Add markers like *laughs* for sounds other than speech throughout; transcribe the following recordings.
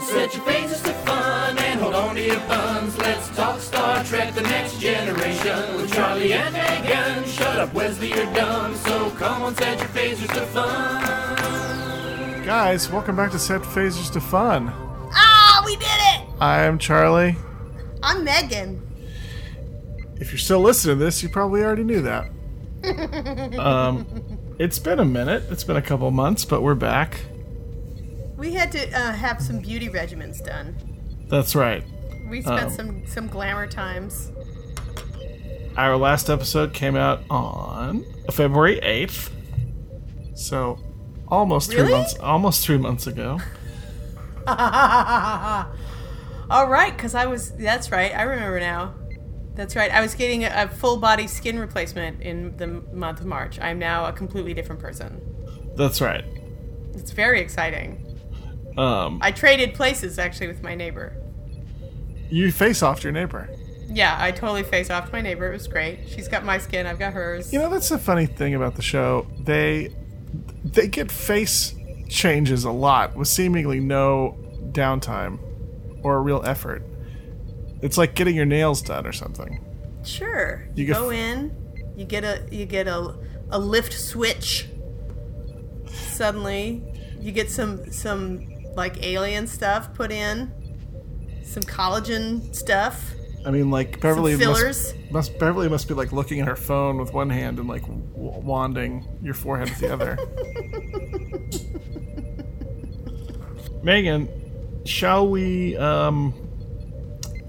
Set your phasers to fun and hold on to your buns. Let's talk Star Trek The Next Generation with Charlie and Megan. Shut up, Wesley, you're dumb. So come on, set your phasers to fun. Guys, welcome back to Set Phasers to Fun. Ah, we did it! I am Charlie. I'm Megan. If you're still listening to this, you probably already knew that. *laughs* um, it's been a minute. It's been a couple months, but we're back. We had to uh, have some beauty regimens done. That's right. We spent Um. some some glamour times. Our last episode came out on February 8th. So, almost three Really? months almost 3 months ago. *laughs* All right, because I was. That's right. I remember now. That's right. I was getting a, a full body skin replacement in the month of March. I'm now a completely different person. That's right. It's very exciting. Um, I traded places actually with my neighbor. you face off your neighbor. Yeah, I totally face off my neighbor. It was great. She's got my skin. I've got hers. You know, that's the funny thing about the show. They they get face changes a lot with seemingly no downtime or a real effort. It's like getting your nails done or something. Sure. You You, go f- in, you get a you get a a lift switch. Suddenly, you get some some like alien stuff put in, some collagen stuff, I mean, like Beverly must, must Beverly must be like looking at her phone with one hand and like w- wanding your forehead with the other. *laughs* Megan, shall we um,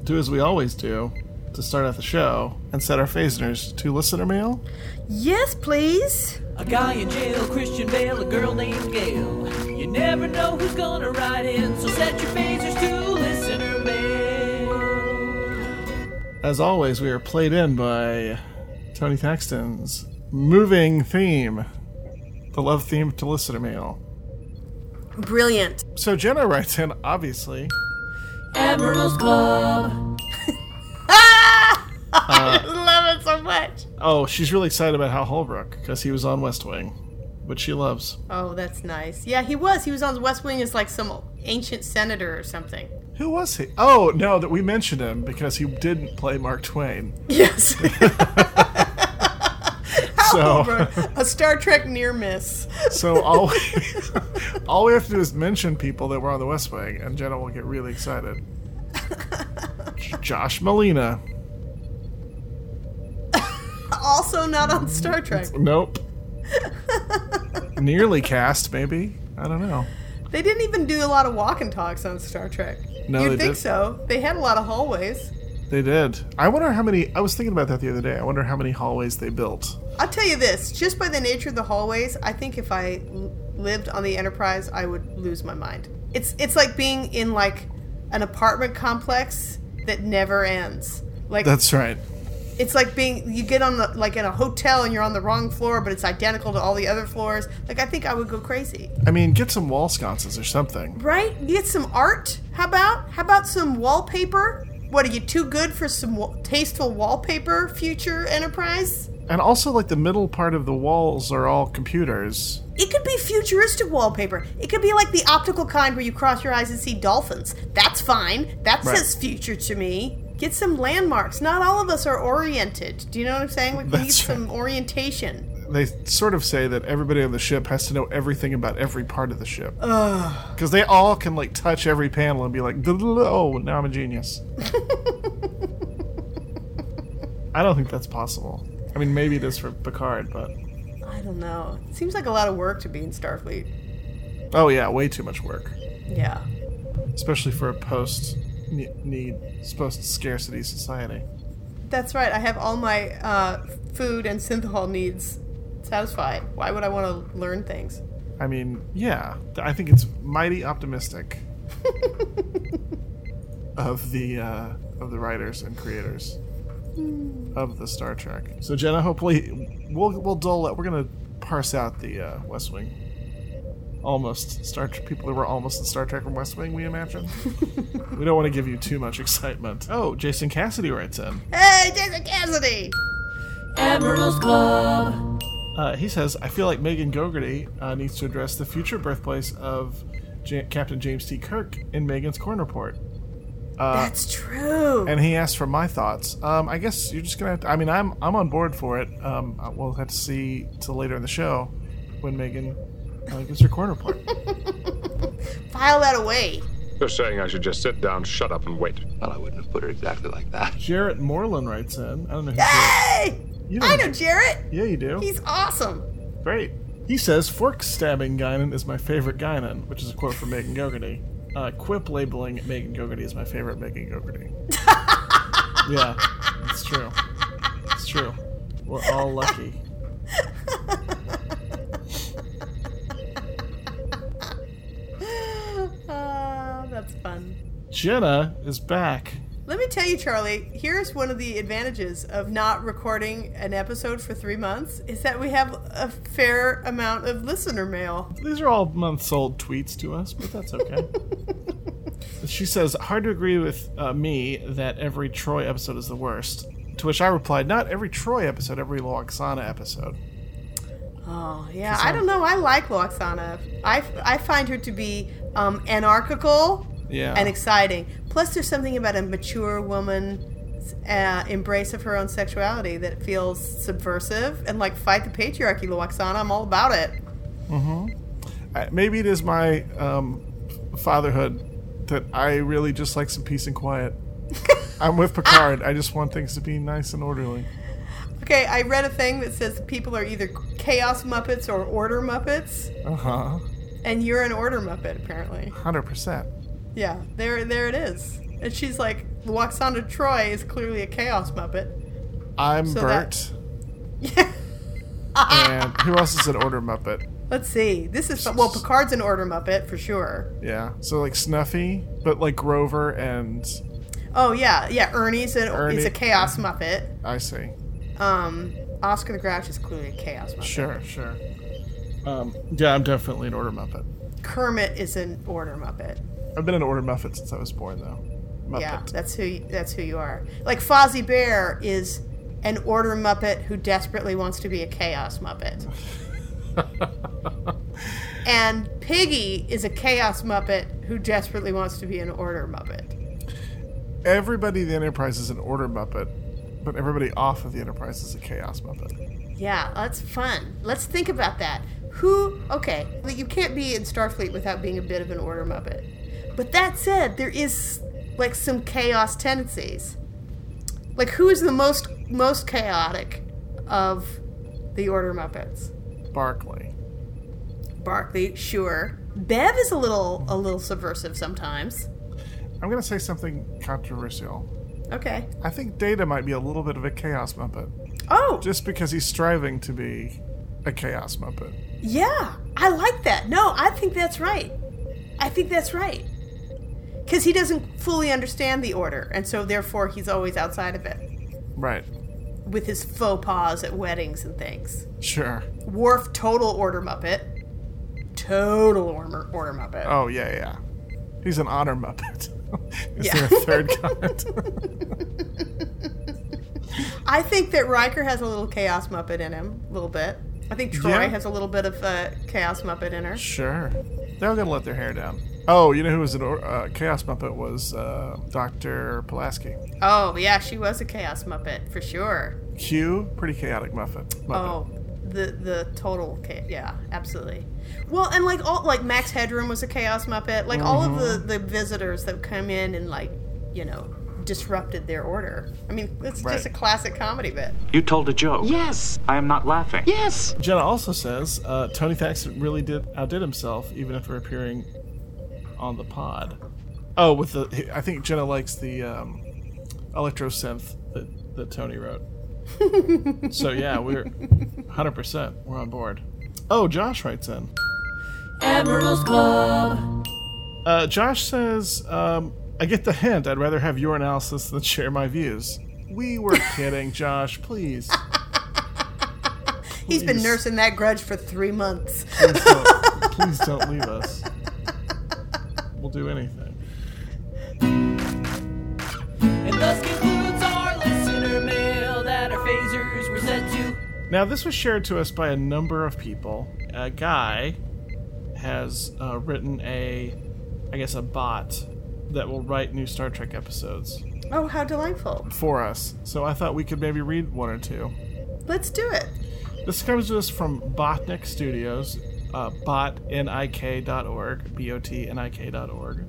do as we always do to start out the show and set our phasers to listener mail? Yes, please. A guy in jail, Christian Bale, a girl named Gail. You never know who's gonna write in, so set your phasers to listener mail. As always, we are played in by Tony Thaxton's moving theme, the love theme to listener mail. Brilliant. So Jenna writes in, obviously. Admiral's Club. Ah! *laughs* *laughs* I love it so much. Oh, she's really excited about Hal Holbrook because he was on West Wing, which she loves. Oh, that's nice. Yeah, he was. He was on West Wing as like some ancient senator or something. Who was he? Oh, no, that we mentioned him because he didn't play Mark Twain. Yes. *laughs* So, a Star Trek near miss. so all we, *laughs* all we have to do is mention people that were on the West Wing, and Jenna will get really excited. *laughs* Josh Malina. Also not on Star Trek. Nope. Nearly cast, maybe. I don't know. They didn't even do a lot of walk and talks on Star Trek. No, You'd think did. so. They had a lot of hallways. They did. I wonder how many. I was thinking about that the other day. I wonder how many hallways they built. I'll tell you this, just by the nature of the hallways, I think if I lived on the Enterprise, I would lose my mind. It's it's like being in like an apartment complex that never ends. Like That's right. It's like being you get on the like in a hotel and you're on the wrong floor, but it's identical to all the other floors. Like I think I would go crazy. I mean, get some wall sconces or something. Right? Get some art. How about how about some wallpaper? What are you too good for some wa- tasteful wallpaper, future Enterprise? And also, like the middle part of the walls are all computers. It could be futuristic wallpaper. It could be like the optical kind where you cross your eyes and see dolphins. That's fine. That Right. says future to me. Get some landmarks. Not all of us are oriented. Do you know what I'm saying? Like we need That's some orientation. They sort of say that everybody on the ship has to know everything about every part of the ship. Because they all can like touch every panel and be like, "Oh, now I'm a genius." *laughs* I don't think that's possible. I mean, maybe it is for Picard, but I don't know. It seems like a lot of work to be in Starfleet. oh yeah, way too much work, Yeah. especially for a post ne- need, post scarcity society. That's right. I have all my uh, food and synthahol needs satisfied. Why would I want to learn things? I mean, yeah, I think it's mighty optimistic *laughs* of the uh, of the writers and creators of the Star Trek. So Jenna, hopefully, we'll we'll dull it. We're gonna parse out the uh, West Wing. Almost Star Trek people who were almost in Star Trek from West Wing. We imagine. *laughs* we don't want to give you too much excitement. Oh, Jason Cassidy writes in. Hey, Jason Cassidy! Admiral's Club. Uh, he says, I feel like Megan Gogerty uh, needs to address the future birthplace of J- Captain James T. Kirk in Megan's Corn Report. Uh, That's true. and he asked for my thoughts. Um, I guess you're just gonna. Have to, I mean, I'm I'm on board for it. Um, uh, we'll have to see till later in the show when Megan uh, gives her corn report. File that away. You're saying I should just sit down, shut up, and wait. Well, I wouldn't have put it exactly like that. Jarrett Moreland writes in. I don't know who. Jarrett- Hey! You I know know Jarrett. Yeah, you do. He's awesome. Great. He says fork stabbing Guinan is my favorite Guinan, which is a quote from Megan Gogerty. Uh, quip labeling Megan Gogerty is my favorite Megan Gogerty. *laughs* yeah, it's true. It's true. We're all lucky. Jenna is back. Let me tell you, Charlie, here's one of the advantages of not recording an episode for three months is that we have a fair amount of listener mail. These are all months old tweets to us, but that's okay. *laughs* she says, hard to agree with uh, me that every Troi episode is the worst. To which I replied, not every Troi episode, every Lwaxana episode. Oh, yeah. I don't know. I like Lwaxana. I, I find her to be um, anarchical Yeah. and exciting. Plus, there's something about a mature woman's uh, embrace of her own sexuality that feels subversive and like fight the patriarchy, Lwaxana. I'm all about it. I- maybe it is my um, fatherhood that I really just like some peace and quiet. *laughs* I'm with Picard. I just want things to be nice and orderly. Okay, I read a thing that says people are either chaos Muppets or order Muppets, Uh huh. and you're an order Muppet apparently. Hundred percent. Yeah, there, there it is. And she's like, Lwaxana Troi is clearly a chaos Muppet. I'm So Bert, Yeah. and *laughs* who else is an order Muppet? Let's see. This is well, Picard's an order Muppet for sure. Yeah. So like Snuffy, but like Grover and Oh yeah, yeah. Ernie's an Ernie- he's a chaos Muppet. I see. Um, Oscar the Grouch is clearly a chaos Muppet. Sure, sure. Um, yeah, I'm definitely an order Muppet. Kermit is an order Muppet. I've been an order Muppet since I was born, though. Muppet. Yeah, that's who that's who you are. Like Fozzie Bear is an order Muppet who desperately wants to be a chaos Muppet. *laughs* and Piggy is a chaos Muppet who desperately wants to be an order Muppet. Everybody in the Enterprise is an order Muppet, but everybody off of the Enterprise is a chaos Muppet. Yeah, that's fun. Let's think about that. Who? Okay, you can't be in Starfleet without being a bit of an order Muppet. But that said, there is like some chaos tendencies. Like who is the most most chaotic of the order Muppets? Barkley. Barkley, sure. Bev is a little a little subversive sometimes. I'm gonna say something controversial. Okay. I think Data might be a little bit of a chaos Muppet, Oh, just because he's striving to be a chaos Muppet. yeah. I like that. No, I think that's right. I think that's right. Because he doesn't fully understand the order, and so therefore he's always outside of it Right. with his faux pas at weddings and things. Sure. Worf, total order Muppet. Total order, order Muppet. Oh yeah, yeah. He's an honor Muppet. *laughs* Is Yeah. there a third *laughs* comment? I think that Riker has a little chaos Muppet in him, a little bit. I think Troi Yeah. has a little bit of uh, chaos Muppet in her. sure. They're gonna let their hair down. Oh, you know who was an or- uh, chaos Muppet was uh, Dr. Pulaski. Oh, yeah, she was a chaos Muppet for sure. Q, pretty chaotic Muppet. Muppet. Oh, the the total cha- yeah, absolutely. Well, and like all like Max Headroom was a chaos Muppet. Like all of the the visitors that come in and like you know disrupted their order. I mean, it's just a classic comedy bit. You told a joke. Yes. I am not laughing. Yes. Jenna also says uh, Tony Thaxton really did outdid himself, even after appearing on the pod. Oh, with the I think Jenna likes the um, electro synth that, that Tony wrote. *laughs* so yeah, we're hundred percent we're on board. Oh, Josh writes in. Admirals Club. Uh, Josh says, um, "I get the hint. I'd rather have your analysis than share my views." We were *laughs* kidding, Josh. Please, He's been nursing that grudge for three months. please don't, please don't leave us. *laughs* We'll do anything. And thus concludes our listener mail that our phasers were sent to. Now, this was shared to us by a number of people. A guy has uh, written a, I guess, a bot that will write new Star Trek episodes Oh, how delightful. for us. So I thought we could maybe read one or two. Let's do it. This comes to us from Botnik Studios, uh, botnik.org, B-O-T-N-I-K.org,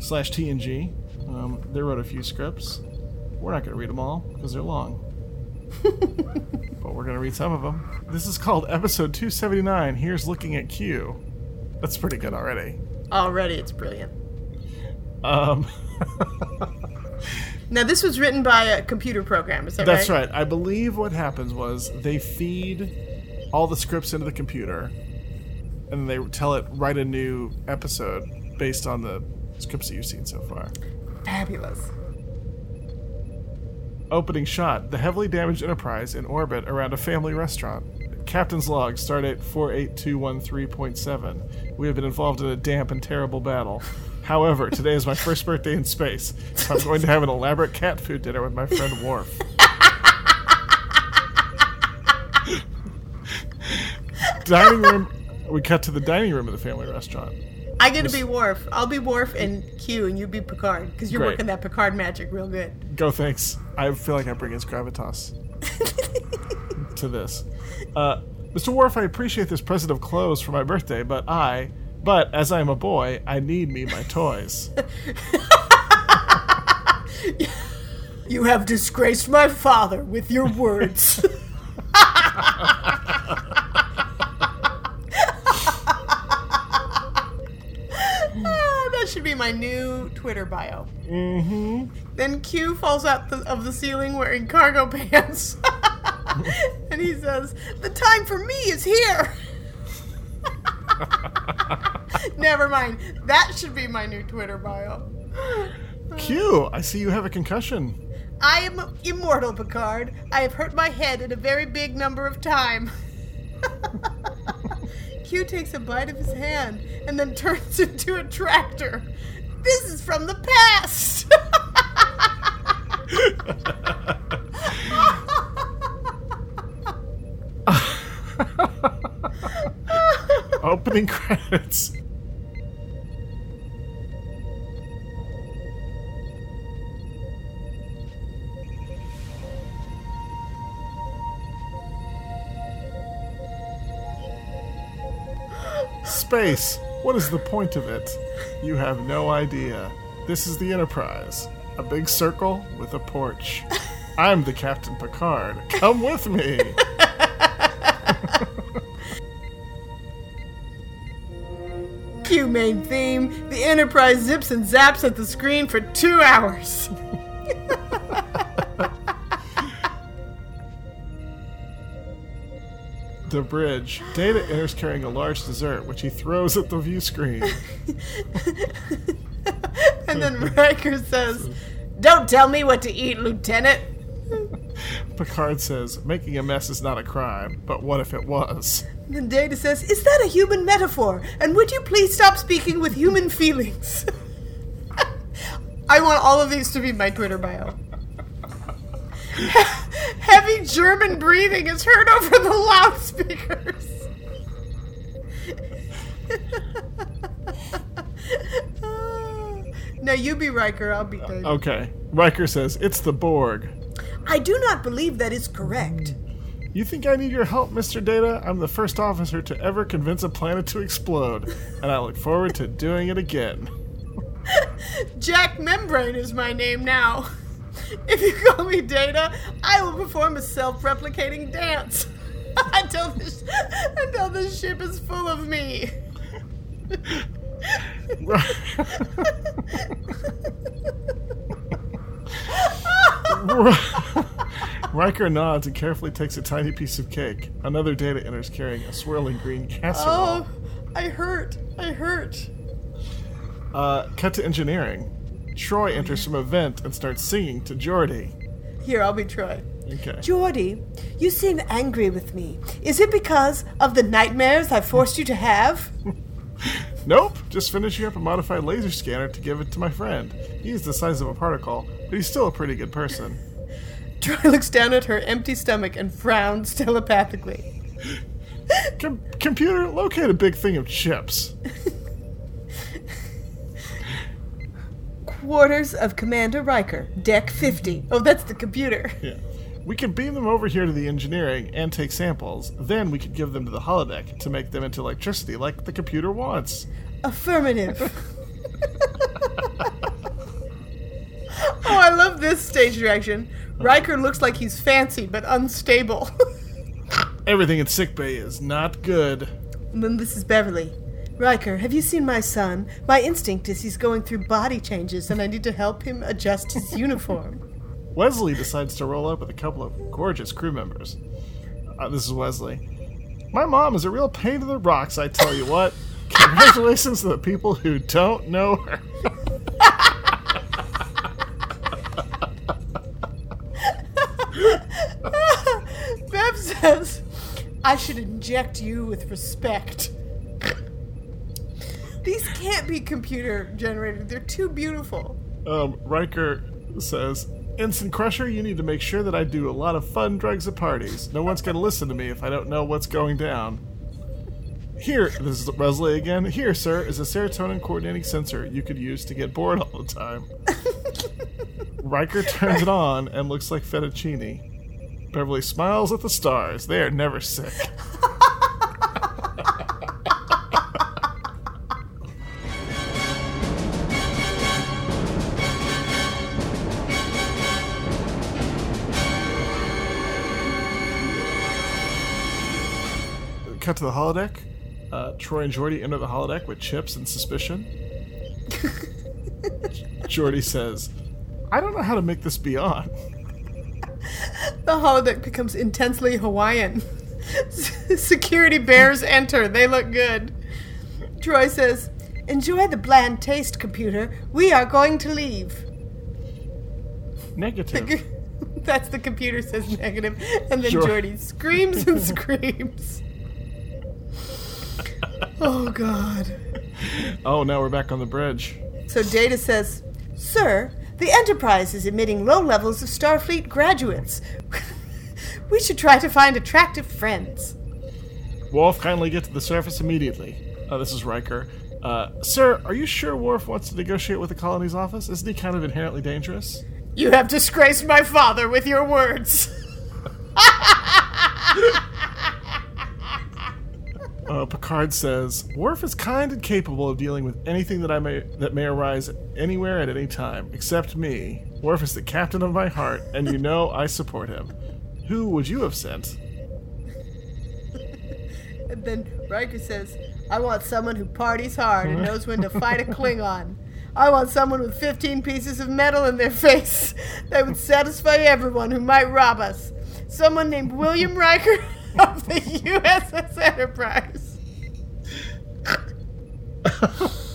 slash TNG. Um, they wrote a few scripts. We're not going to read them all because they're long. *laughs* but we're going to read some of them. This is called Episode 279. Here's Looking at Q. That's pretty good already. Already, it's brilliant. Um, Now, this was written by a computer program, is that That's right? right. I believe what happens was they feed all the scripts into the computer, and they tell it write a new episode based on the scripts that you've seen so far. Fabulous. Opening shot: the heavily damaged Enterprise in orbit around a family restaurant. Captain's log: Stardate 48213.7. We have been involved in a damp and terrible battle. However, today is my first birthday in space, so I'm going to have an elaborate cat food dinner with my friend Worf. *laughs* dining room. We cut to the dining room of the family restaurant. I get to be Worf. I'll be Worf and Q, and you be Picard, because you're Great. working that Picard magic real good. Go, thanks. I feel like I bring his gravitas *laughs* to this. Uh, Mr. Worf, I appreciate this present of clothes for my birthday, but I, but as I am a boy, I need me my toys. *laughs* You have disgraced my father with your words. *laughs* Ah, that should be my new Twitter bio. Mm-hmm. Then Q falls out the, of the ceiling wearing cargo *laughs* pants. *laughs* and he says, The time for me is here. *laughs* Never mind. That should be my new Twitter bio. Q, I see you have a concussion. I am immortal, Picard. I have hurt my head in a very big number of time. Q takes a bite of his hand and then turns *laughs* into a tractor. This is from the past. *laughs* Opening credits. Space. What is the point of it? You have no idea. This is the Enterprise. A big circle with a porch. *laughs* I'm the Captain Picard. Come with me. *laughs* Q main theme. The Enterprise zips and zaps at the screen for two hours. *laughs* The bridge. Data enters carrying a large dessert, which he throws at the view screen. *laughs* And then Riker says, Don't tell me what to eat, Lieutenant. *laughs* Picard says, Making a mess is not a crime, but what if it was? And then Data says, Is that a human metaphor? And would you please stop speaking with human feelings? *laughs* I want all of these to be my Twitter bio. Heavy German breathing is heard over the loudspeakers. *laughs* now you be Riker, I'll be Data. Okay. Riker says, It's the Borg. I do not believe that is correct. You think I need your help, Mr. Data? I'm the first officer to ever convince a planet to explode, and I look forward to doing it again. *laughs* Jack Membrane is my name now. If you call me Data, I will perform a self-replicating dance *laughs* until this until the ship is full of me. *laughs* Riker nods and carefully takes a tiny piece of cake. Another data enters carrying a swirling green casserole. Oh, I hurt. I hurt. Uh, cut to engineering. Troi enters from a vent and starts singing to Geordi. Here, I'll be Troi. Okay. Geordi, you seem angry with me. Is it because of the nightmares I forced you to have? *laughs* Nope, just finishing up a modified laser scanner to give it to my friend. He's the size of a particle, but he's still a pretty good person. *laughs* Troi looks down at her empty stomach and frowns telepathically. Com- computer, locate a big thing of chips. *laughs* Quarters of Commander Riker, Deck 50. Oh, that's the computer. *laughs* Yeah. We could beam them over here to the engineering and take samples. Then we could give them to the holodeck to make them into electricity like the computer wants. Affirmative. *laughs* *laughs* oh, I love this stage direction. Riker looks like he's fancy but unstable. Everything in sickbay is not good. and then this is Beverly. Riker, have you seen my son? My instinct is he's going through body changes and I need to help him adjust his *laughs* uniform. Wesley decides to roll up with a couple of gorgeous crew members. Uh, this is Wesley. My mom is a real pain in the rocks, I tell you what. *laughs* Congratulations to the people who don't know her. *laughs* Bev says, I should inject you with respect. These can't be computer generated. They're too beautiful. Um, Riker says, Ensign Crusher, you need to make sure that I do a lot of fun drugs at parties. No one's going to listen to me if I don't know what's going down. Here, this is Wesley again. Here, sir, is a serotonin coordinating sensor you could use to get bored all the time. *laughs* Riker turns it on and looks like fettuccine. Beverly smiles at the stars. They are never sick. *laughs* Cut to the holodeck. Uh, Troi and Geordi enter the holodeck with chips and suspicion. *laughs* Geordi says, I don't know how to make this be on. The holodeck becomes intensely Hawaiian. *laughs* Security bears enter. They look good. Troi says, Enjoy the bland taste, computer. We are going to leave. Negative. *laughs* That's the computer says negative, and then Sure. Geordi screams and screams. Oh, God. Oh, now we're back on the bridge. So Data says, Sir, the Enterprise is emitting low levels of Starfleet graduates. *laughs* we should try to find attractive friends. Worf, kindly get to the surface immediately. Uh, this is Riker. Uh, sir, are you sure Worf wants to negotiate with the colony's office? Isn't he kind of inherently dangerous? You have disgraced my father with your words. *laughs* Uh, Picard says, Worf is kind and capable of dealing with anything that I may that may arise anywhere at any time, except me. Worf is the captain of my heart, and you know I support him. Who would you have sent? *laughs* And then Riker says, I want someone who parties hard and knows when to fight a *laughs* Klingon. I want someone with 15 pieces of metal in their *laughs* face that would satisfy everyone who might rob us. Someone named William Riker of the USS Enterprise. *laughs*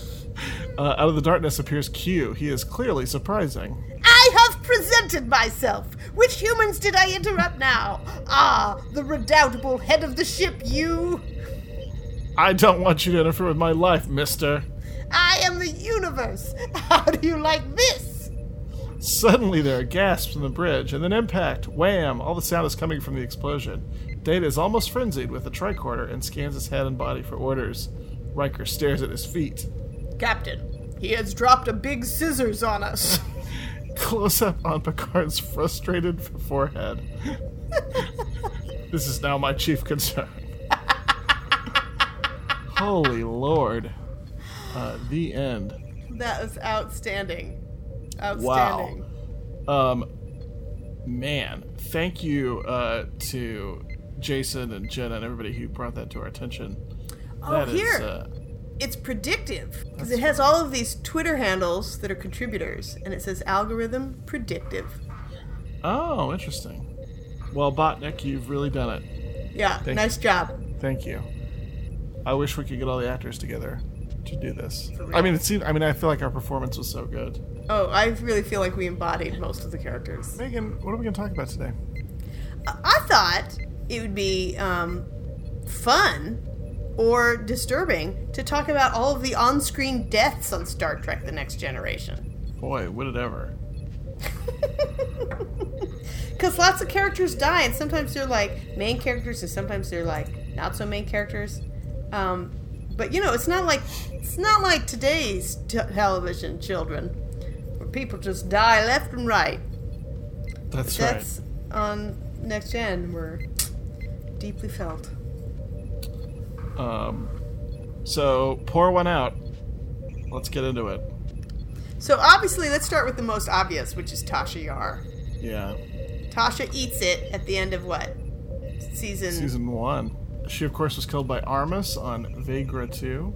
Uh, out of the darkness appears Q. He is clearly surprising. I have presented myself. Which humans did I interrupt now? Ah, the redoubtable head of the ship, you. I don't want you to interfere with my life, mister. I am the universe. *laughs* How do you like this? Suddenly, there are gasps from the bridge, and then impact. Wham! All the sound is coming from the explosion. Data is almost frenzied with the tricorder and scans his head and body for orders. Riker stares at his feet. Captain, he has dropped a big scissors on us. *laughs* Close up on Picard's frustrated forehead. *laughs* this is now my chief concern. *laughs* Holy Lord. Uh, the end. That is was outstanding. Wow. Um, man, thank you uh, to Jason and Jenna and everybody who brought that to our attention. Oh, That is, here. uh, It's predictive because it has all of these Twitter handles that are contributors, and it says algorithm predictive. oh, interesting. Well, Botnik, you've really done it. Yeah, Thank nice job. Thank you. I wish we could get all the actors together to do this. I mean, it seemed. I mean, I feel like our performance was so good. Oh, I really feel like we embodied most of the characters. Megan, what are we going to talk about today? I- I thought it would be um, fun or disturbing to talk about all of the on-screen deaths on Star Trek: The Next Generation. Boy, would it ever. Because *laughs* lots of characters die, and sometimes they're like main characters, and sometimes they're like not so main characters. Um, but you know, it's not like it's not like today's t- television children, where people just die left and right. That's, That's on next gen were deeply felt. Um, so pour one out. Let's get into it. So obviously, let's start with the most obvious, which is Tasha Yar. Yeah. Tasha eats it at the end of what season? Season one. She, of course, was killed by Armus on Vagra 2.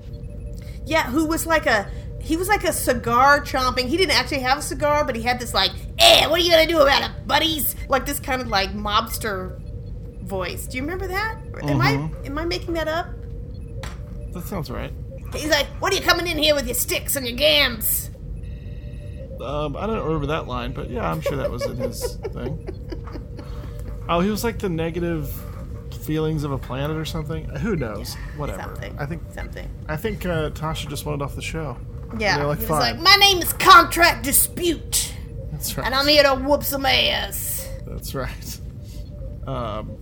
Yeah, who was like a he was like a cigar chomping. He didn't actually have a cigar, but he had this like, "Eh, what are you gonna do about it, buddies?" Like this kind of like mobster voice. Do you remember that? Am I Mhm. am I making that up? That sounds right. He's like, "What are you coming in here with your sticks and your gams?" Um, I don't remember that line, but yeah, I'm sure that was in his thing. Oh, he was like the negative feelings of a planet or something. Who knows? Whatever. Something. I think something. I think uh, Tasha just wanted off the show. Yeah. Like, he was "Fine." like, "My name is Contract Dispute, That's right. and I'm here to whoop some ass." That's right. Um,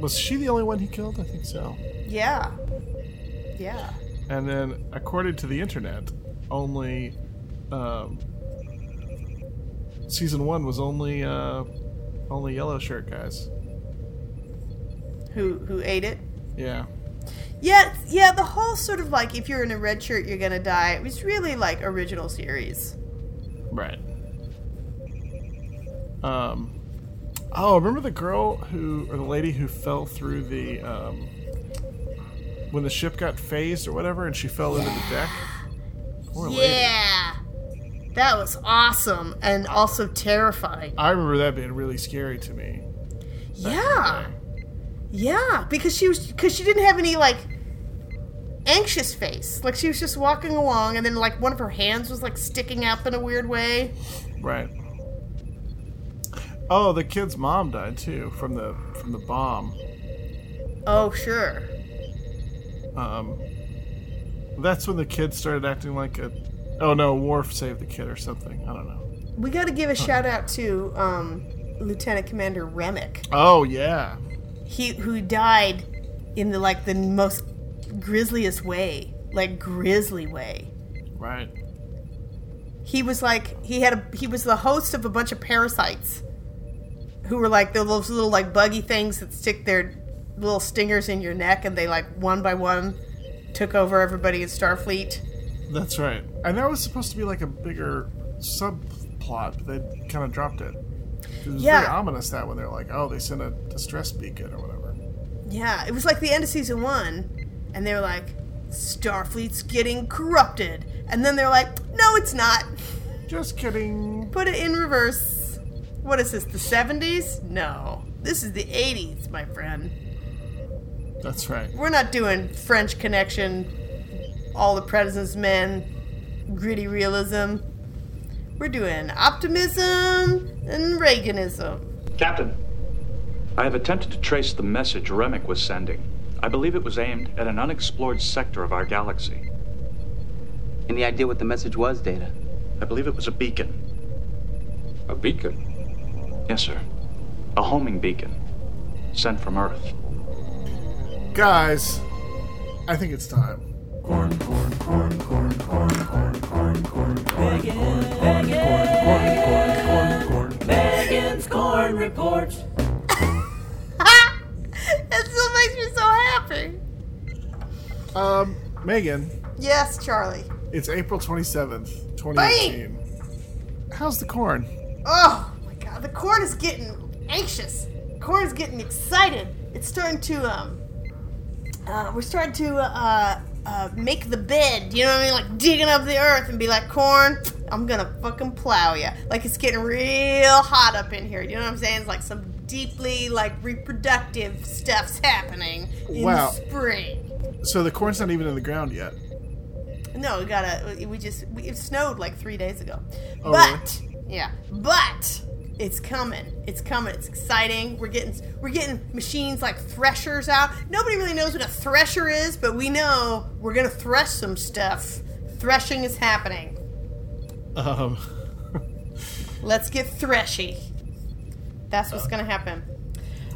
was she the only one he killed? I think so. Yeah. Yeah. And then, according to the internet, only um, season one was only uh, only yellow shirt guys. Who who ate it? Yeah. Yeah, yeah, the whole sort of like if you're in a red shirt, you're gonna die. It was really like original series. Right. Um. Oh, remember the girl who, or the lady who fell through the um, when the ship got phased or whatever, and she fell into the deck. Poor lady. Yeah, that was awesome and also terrifying. I remember that being really scary to me. Yeah, yeah, because she was because she didn't have any like anxious face. Like she was just walking along, and then like one of her hands was like sticking up in a weird way. Right. Oh, the kid's mom died too from the from the bomb. Oh sure. Um, that's when the kid started acting like a. Oh no, Worf saved the kid or something. I don't know. We got to give a shout out to um, Lieutenant Commander Remmick. Oh yeah, he who died in the like the most grisliest way like grisly way right. he was like he had a he was the host of a bunch of parasites who were like those little like buggy things that stick their little stingers in your neck and they like one by one took over everybody in starfleet That's right. And that was supposed to be like a bigger subplot, but they kind of dropped it. It was Yeah. very ominous that when they're like, oh, they sent a distress beacon or whatever. yeah it was like the end of season one and they were like starfleet's getting corrupted and then they're like no it's not Just kidding. Put it in reverse. What is this, the 70s? No. This is the 80s, my friend. That's right. We're not doing French Connection, All the President's Men, gritty realism. We're doing optimism and Reaganism. Captain, I have attempted to trace the message Remmick was sending. I believe it was aimed at an unexplored sector of our galaxy. Any idea what the message was, Data? I believe it was a beacon. A beacon? Yes, sir. A homing beacon. Sent from Earth. Guys, I think it's time. Corn, corn, corn, corn, corn, corn, corn, corn, corn, Megan, corn, corn, corn, corn, corn, corn, corn. Megan's Corn Report. that still makes me so happy. Um, Megan, Yes, Charlie. it's April 27th, 2018. How's the corn? Oh my god, the corn is getting anxious. Corn is getting excited. It's starting to um uh, we're starting to uh, uh make the bed, you know what I mean? Like digging up the earth and be like, corn, I'm gonna fucking plow ya. Like it's getting real hot up in here. You know what I'm saying? It's like some deeply like reproductive stuff's happening in Wow. spring. So the corn's not even in the ground yet. No, we gotta. We just we, it snowed like three days ago, Oh, but yeah, but it's coming. It's coming. It's exciting. We're getting we're getting machines like threshers out. Nobody really knows what a thresher is, but we know we're gonna thresh some stuff. Threshing is happening. Um, Let's get threshy. That's what's gonna happen.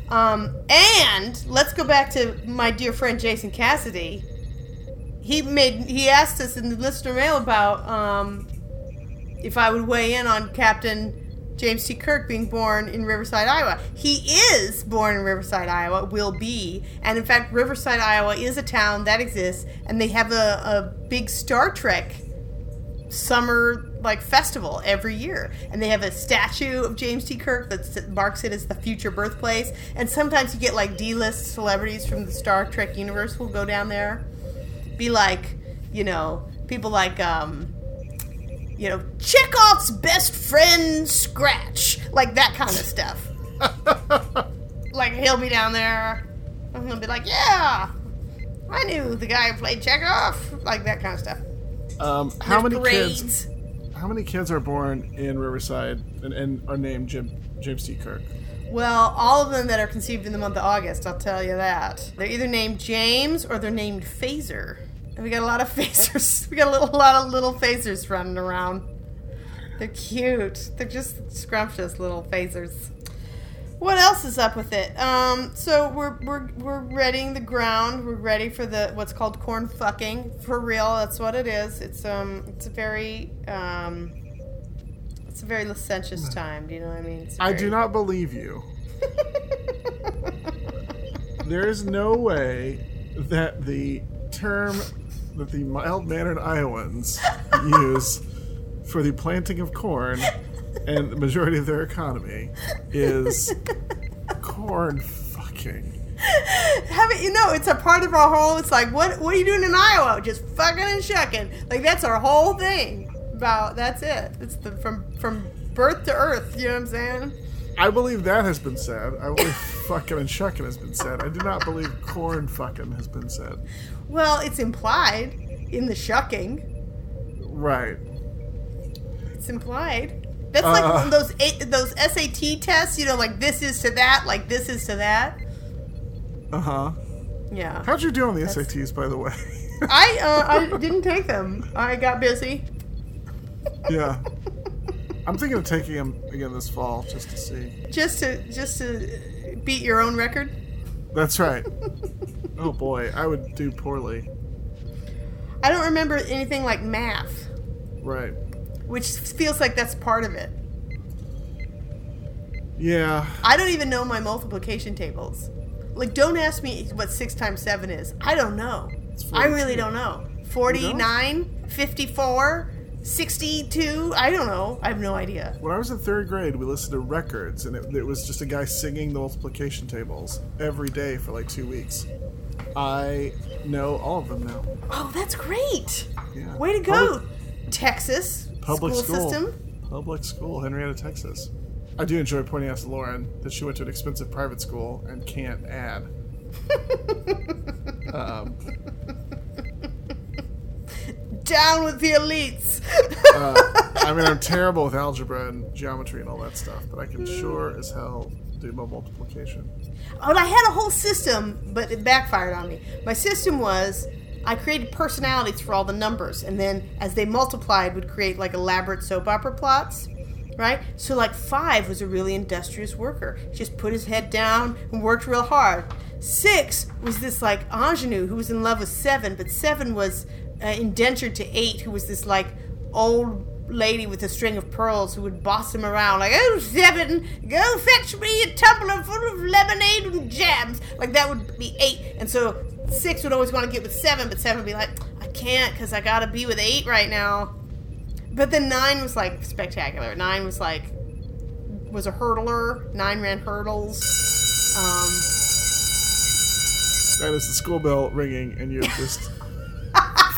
Um, and let's go back to my dear friend Jason Cassidy. He made he asked us in the listener mail about um, if I would weigh in on Captain James T. Kirk being born in Riverside, Iowa. He is born in Riverside, Iowa, will be. And in fact, Riverside, Iowa is a town that exists, and they have a, a big Star Trek summer like festival every year and they have a statue of james t kirk that marks it as the future birthplace and sometimes you get like d-list celebrities from the star trek universe will go down there be like you know people like um you know chekov's best friend scratch like that kind of stuff *laughs* like he'll be down there and he'll be like yeah i knew the guy who played chekov like that kind of stuff Um, how There's many parades. kids? How many kids are born in Riverside and, and are named Jim, James T. Kirk? Well, all of them that are conceived in the month of August, I'll tell you that. They're either named James or they're named Phaser. And we got a lot of *laughs* phasers. We got a little, lot of little phasers running around. They're cute. They're just scrumptious little phasers. What else is up with it? Um, so we're we're we're readying the ground. We're ready for the what's called corn fucking. For real, that's what it is. It's um it's a very um it's a very licentious time. Do you know what I mean? A I very- do not believe you. *laughs* there is no way that the term that the mild mannered Iowans *laughs* use for the planting of corn and the majority of their economy is *laughs* corn fucking. Have it, you know, it's a part of our whole. It's like, what what are you doing in Iowa? Just fucking and shucking. Like that's our whole thing. About that's it. It's the from from birth to earth. You know what I'm saying? I believe that has been said. I believe *laughs* fucking and shucking has been said. I do not believe corn fucking has been said. Well, it's implied in the shucking. Right. It's implied. That's like Uh. one of those A- those SAT tests. You know, like this is to that. Like this is to that. Uh huh. Yeah. How'd you do on the SATs, by the way? *laughs* I uh, I didn't take them. I got busy. yeah. *laughs* I'm thinking of taking them again this fall just to see. Just to just to beat your own record. That's right. *laughs* oh boy, I would do poorly. I don't remember anything like math. Right. which feels like that's part of it. Yeah. I don't even know my multiplication tables. Like, don't ask me what 6 times 7 is. I don't know. I really don't know. 49, 54, 62, I don't know. I have no idea. When I was in third grade, we listened to records, and it, it was just a guy singing the multiplication tables every day for like two weeks. I know all of them now. Oh, that's great. Yeah. Way to go, Public, Texas public school, school. system. Public school, Henrietta, Texas. I do enjoy pointing out to Lauren that she went to an expensive private school and can't add. *laughs* um, Down with the elites. uh, I mean, I'm terrible with algebra and geometry and all that stuff, but I can sure as hell do my multiplication. Oh, I had a whole system, but it backfired on me. My system was I created personalities for all the numbers, and then as they multiplied, would create like elaborate soap opera plots. Right? So, like, five was a really industrious worker. Just put his head down and worked real hard. Six was this, like, ingenue who was in love with seven, but seven was uh, indentured to eight, who was this, like, old lady with a string of pearls who would boss him around like, "Oh, seven, go fetch me a tumbler full of lemonade and jams." Like that would be eight, and so six would always want to get with seven, but seven would be like, "I can't because I gotta be with eight right now." But then nine was like spectacular. Nine was like was a hurdler. Nine ran hurdles. Um, That is the school bell ringing, and you're just *laughs*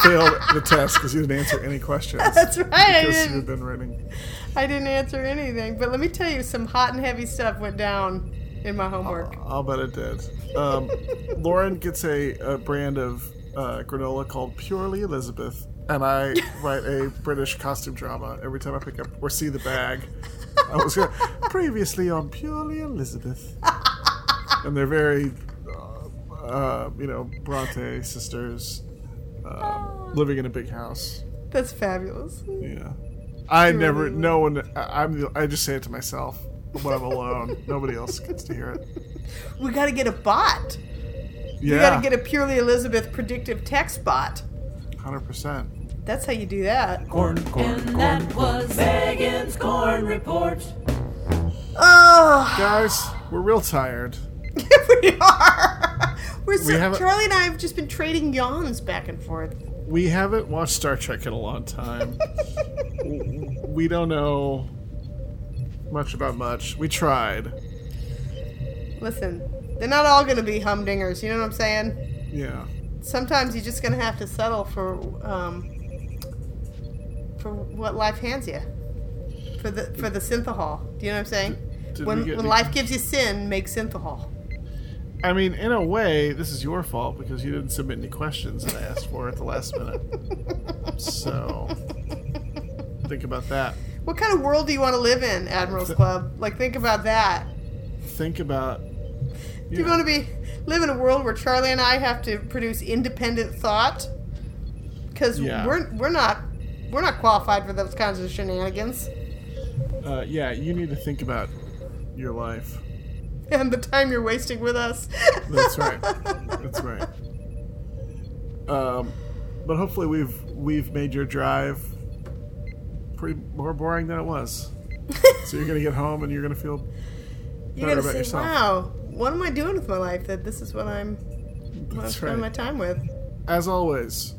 failed the test because you didn't answer any questions. *laughs* That's right, I Because didn't. you've been writing. I didn't answer anything, but let me tell you, some hot and heavy stuff went down in my homework. I'll bet it did. Um, *laughs* Lauren gets a, a brand of uh, granola called Purely Elizabeth, and I *laughs* write a British costume drama every time I pick up or see the bag. I was gonna, previously on Purely Elizabeth, and they're very, uh, uh, you know, Bronte sisters, um, living in a big house. That's fabulous. Yeah, I never. No one. I, I'm. the- I just say it to myself when I'm alone. *laughs* Nobody else gets to hear it. We got to get a bot. Yeah, We got to get a purely Elizabeth predictive text bot. hundred percent. That's how you do that. Corn, corn, And corn. that was Megan's Corn Report. Oh, Guys, we're real tired. *laughs* we are. We're so, We Charlie and I have just been trading yawns back and forth. We haven't watched Star Trek in a long time. *laughs* We don't know much about much. We tried. Listen, they're not all going to be humdingers. You know what I'm saying? Yeah. Sometimes you're just going to have to settle for um, for what life hands you. For the for the synthahol. Do you know what I'm saying? Did when when any- life gives you sin, make synthahol. I mean, in a way, this is your fault because you didn't submit any questions that I asked for at the last minute. So, think about that. What kind of world do you want to live in, Admirals Club? Like, think about that. Think about. Do you want to be live in a world where Charlie and I have to produce independent thought? Because Yeah. we're we're not we're not qualified for those kinds of shenanigans. Uh, yeah, you need to think about your life. *laughs* And the time you're wasting with us. That's right. *laughs* That's right. Um, but hopefully we've we've made your drive pretty more boring than it was. *laughs* so you're gonna get home and you're gonna feel You're better about say, yourself. "Wow, what am I doing with my life? That this is what I'm, what I'm spending my time with." As always,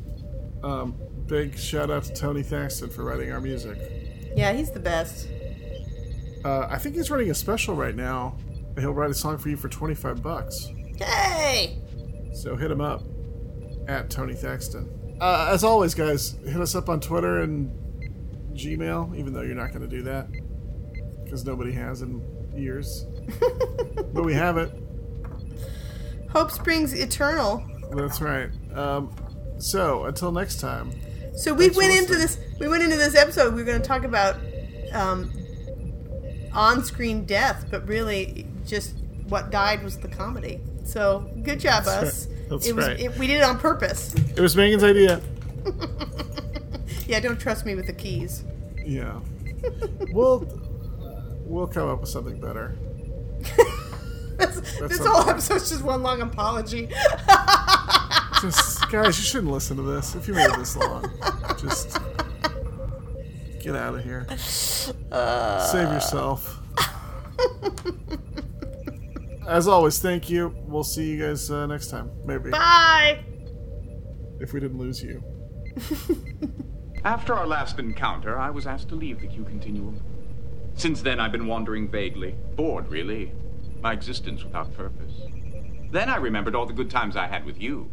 um, big shout out to Tony Thaxton for writing our music. Yeah, he's the best. Uh, I think he's running a special right now. He'll write a song for you for 25 bucks. Hey, So hit him up at Tony Thaxton. Uh, as always, guys, hit us up on Twitter and Gmail, even though you're not going to do that because nobody has in years. *laughs* but we have it. hope springs eternal. That's right. Um, so until next time, So we went into listening. this. We went into this episode. We were going to talk about um, on-screen death, but really, just what died was the comedy. So good job, That's us. right. That's it was. right. It, we did it on purpose. it was Megan's idea. *laughs* Yeah, don't trust me with the keys. Yeah, *laughs* we'll we'll come up with something better. This, this okay. whole episode's just one long apology. *laughs* Just guys, you shouldn't listen to this if you made it this long. Just get out of here. Save yourself. As always, thank you. We'll see you guys uh, next time. Maybe Bye. if we didn't lose you. *laughs* After our last encounter, I was asked to leave the Q Continuum. Since then, I've been wandering vaguely, bored, really. My existence without purpose. Then I remembered all the good times I had with you.